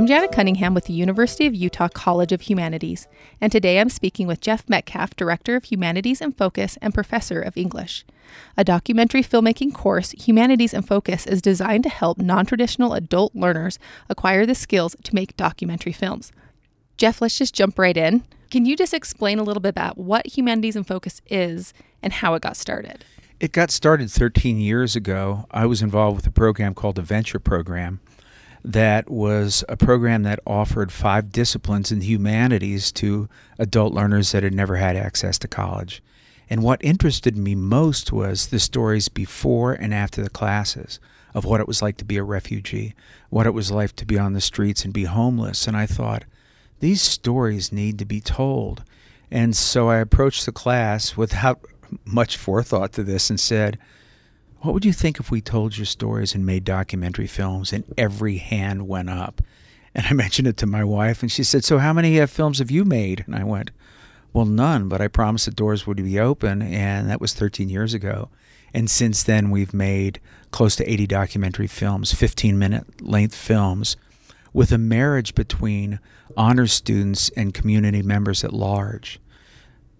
I'm Janet Cunningham with the University of Utah College of Humanities, and today I'm speaking with Jeff Metcalf, Director of Humanities in Focus and Professor of English. A documentary filmmaking course, Humanities in Focus is designed to help non traditional adult learners acquire the skills to make documentary films. Jeff, let's just jump right in. Can you just explain a little bit about what Humanities in Focus is and how it got started? It got started 13 years ago. I was involved with a program called the Venture Program that was a program that offered five disciplines in the humanities to adult learners that had never had access to college. And what interested me most was the stories before and after the classes of what it was like to be a refugee, what it was like to be on the streets and be homeless. And I thought, these stories need to be told. And so I approached the class without much forethought to this and said, what would you think if we told your stories and made documentary films and every hand went up? And I mentioned it to my wife, and she said, So, how many uh, films have you made? And I went, Well, none, but I promised the doors would be open, and that was 13 years ago. And since then, we've made close to 80 documentary films, 15 minute length films, with a marriage between honors students and community members at large.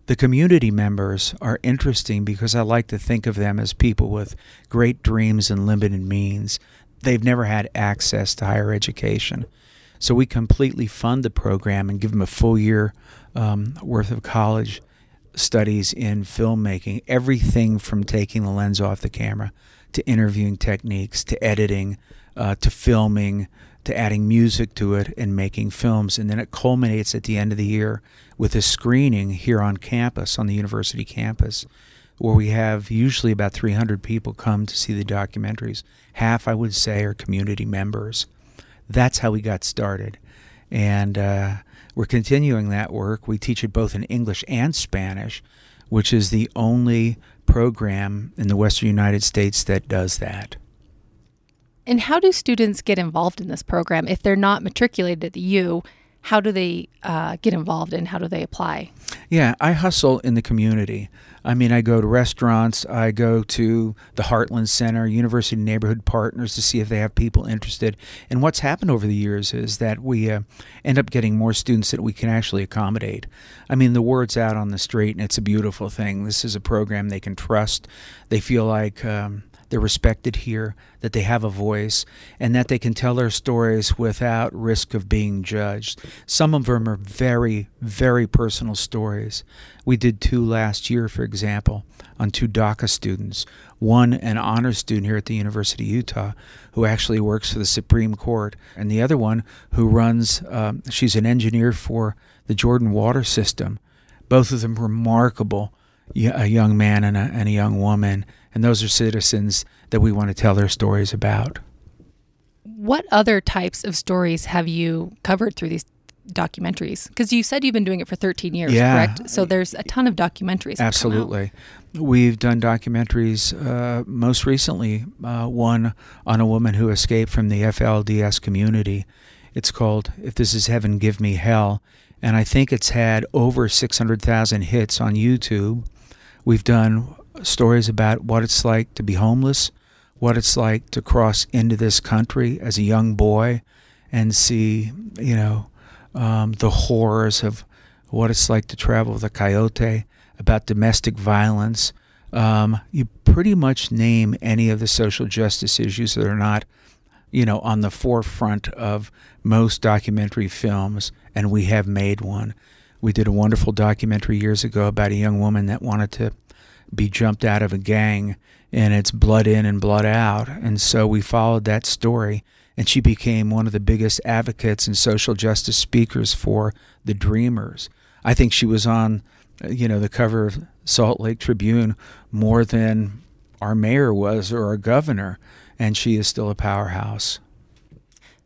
The community members are interesting because I like to think of them as people with great dreams and limited means. They've never had access to higher education. So we completely fund the program and give them a full year um, worth of college studies in filmmaking, everything from taking the lens off the camera to interviewing techniques to editing uh, to filming to adding music to it and making films. And then it culminates at the end of the year with a screening here on campus, on the university campus, where we have usually about 300 people come to see the documentaries. Half, I would say, are community members. That's how we got started. And uh, we're continuing that work. We teach it both in English and Spanish, which is the only program in the Western United States that does that. And how do students get involved in this program if they're not matriculated at the U? How do they uh, get involved and how do they apply? Yeah, I hustle in the community. I mean, I go to restaurants, I go to the Hartland Center, University Neighborhood Partners to see if they have people interested. And what's happened over the years is that we uh, end up getting more students that we can actually accommodate. I mean, the word's out on the street, and it's a beautiful thing. This is a program they can trust. They feel like. Um, they're respected here, that they have a voice, and that they can tell their stories without risk of being judged. Some of them are very, very personal stories. We did two last year, for example, on two DACA students. One, an honor student here at the University of Utah, who actually works for the Supreme Court, and the other one who runs, um, she's an engineer for the Jordan Water System. Both of them remarkable a young man and a, and a young woman, and those are citizens that we want to tell their stories about. What other types of stories have you covered through these documentaries? Because you said you've been doing it for 13 years, yeah. correct? So there's a ton of documentaries. Absolutely. We've done documentaries, uh, most recently, uh, one on a woman who escaped from the FLDS community. It's called If This Is Heaven, Give Me Hell. And I think it's had over 600,000 hits on YouTube. We've done stories about what it's like to be homeless, what it's like to cross into this country as a young boy and see, you know, um, the horrors of what it's like to travel with a coyote, about domestic violence. Um, you pretty much name any of the social justice issues that are not, you know, on the forefront of most documentary films, and we have made one. We did a wonderful documentary years ago about a young woman that wanted to be jumped out of a gang, and it's blood in and blood out. And so we followed that story, and she became one of the biggest advocates and social justice speakers for the Dreamers. I think she was on, uh, you know, the cover of Salt Lake Tribune more than our mayor was or our governor, and she is still a powerhouse.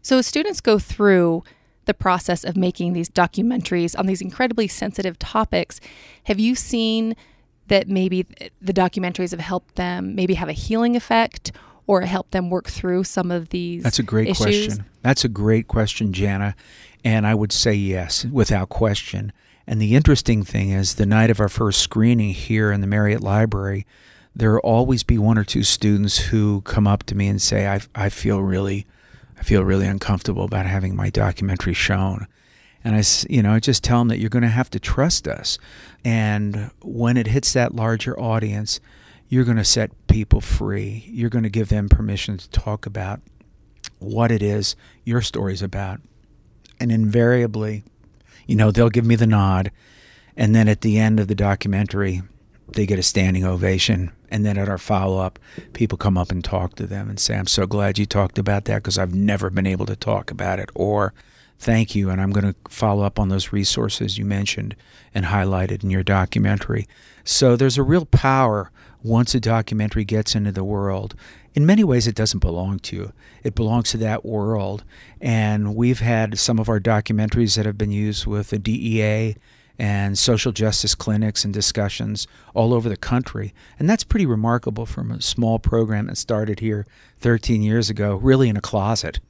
So as students go through the process of making these documentaries on these incredibly sensitive topics. Have you seen that maybe the documentaries have helped them maybe have a healing effect or help them work through some of these That's a great issues? question. That's a great question, Jana. And I would say yes, without question. And the interesting thing is, the night of our first screening here in the Marriott Library, there will always be one or two students who come up to me and say, I, I feel really I feel really uncomfortable about having my documentary shown. And I, you know, I just tell them that you're going to have to trust us. And when it hits that larger audience, you're going to set people free. You're going to give them permission to talk about what it is your story's about. And invariably, you know, they'll give me the nod. And then at the end of the documentary, they get a standing ovation. And then at our follow up, people come up and talk to them and say, I'm so glad you talked about that because I've never been able to talk about it. Or, thank you. And I'm going to follow up on those resources you mentioned and highlighted in your documentary. So there's a real power once a documentary gets into the world. In many ways, it doesn't belong to you, it belongs to that world. And we've had some of our documentaries that have been used with the DEA and social justice clinics and discussions all over the country. And that's pretty remarkable from a small program that started here 13 years ago, really in a closet.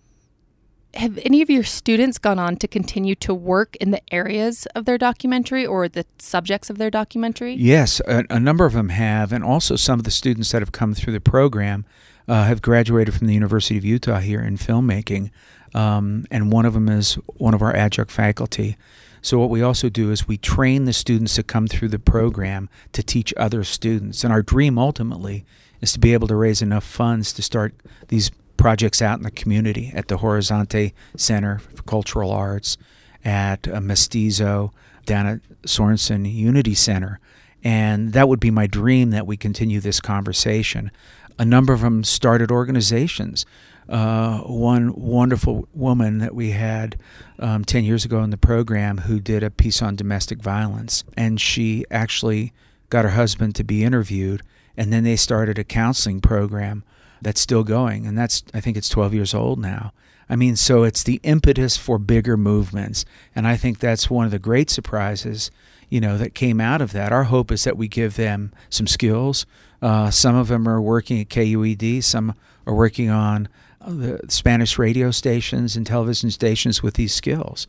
Have any of your students gone on to continue to work in the areas of their documentary or the subjects of their documentary? Yes, a, a number of them have. And also, some of the students that have come through the program uh, have graduated from the University of Utah here in filmmaking. Um, and one of them is one of our adjunct faculty. So what we also do is we train the students that come through the program to teach other students. And our dream ultimately is to be able to raise enough funds to start these projects out in the community at the Horizonte Center for Cultural Arts, at uh, Mestizo, down at Sorensen Unity Center. And that would be my dream that we continue this conversation. A number of them started organizations uh, one wonderful woman that we had um, 10 years ago in the program who did a piece on domestic violence. And she actually got her husband to be interviewed. And then they started a counseling program that's still going. And that's, I think it's 12 years old now. I mean, so it's the impetus for bigger movements. And I think that's one of the great surprises, you know, that came out of that. Our hope is that we give them some skills. Uh, some of them are working at KUED, some are working on the Spanish radio stations and television stations with these skills.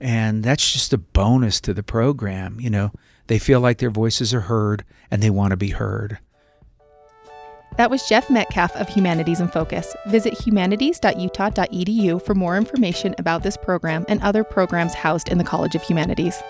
And that's just a bonus to the program. You know, they feel like their voices are heard and they want to be heard. That was Jeff Metcalf of Humanities in Focus. Visit humanities.utah.edu for more information about this program and other programs housed in the College of Humanities.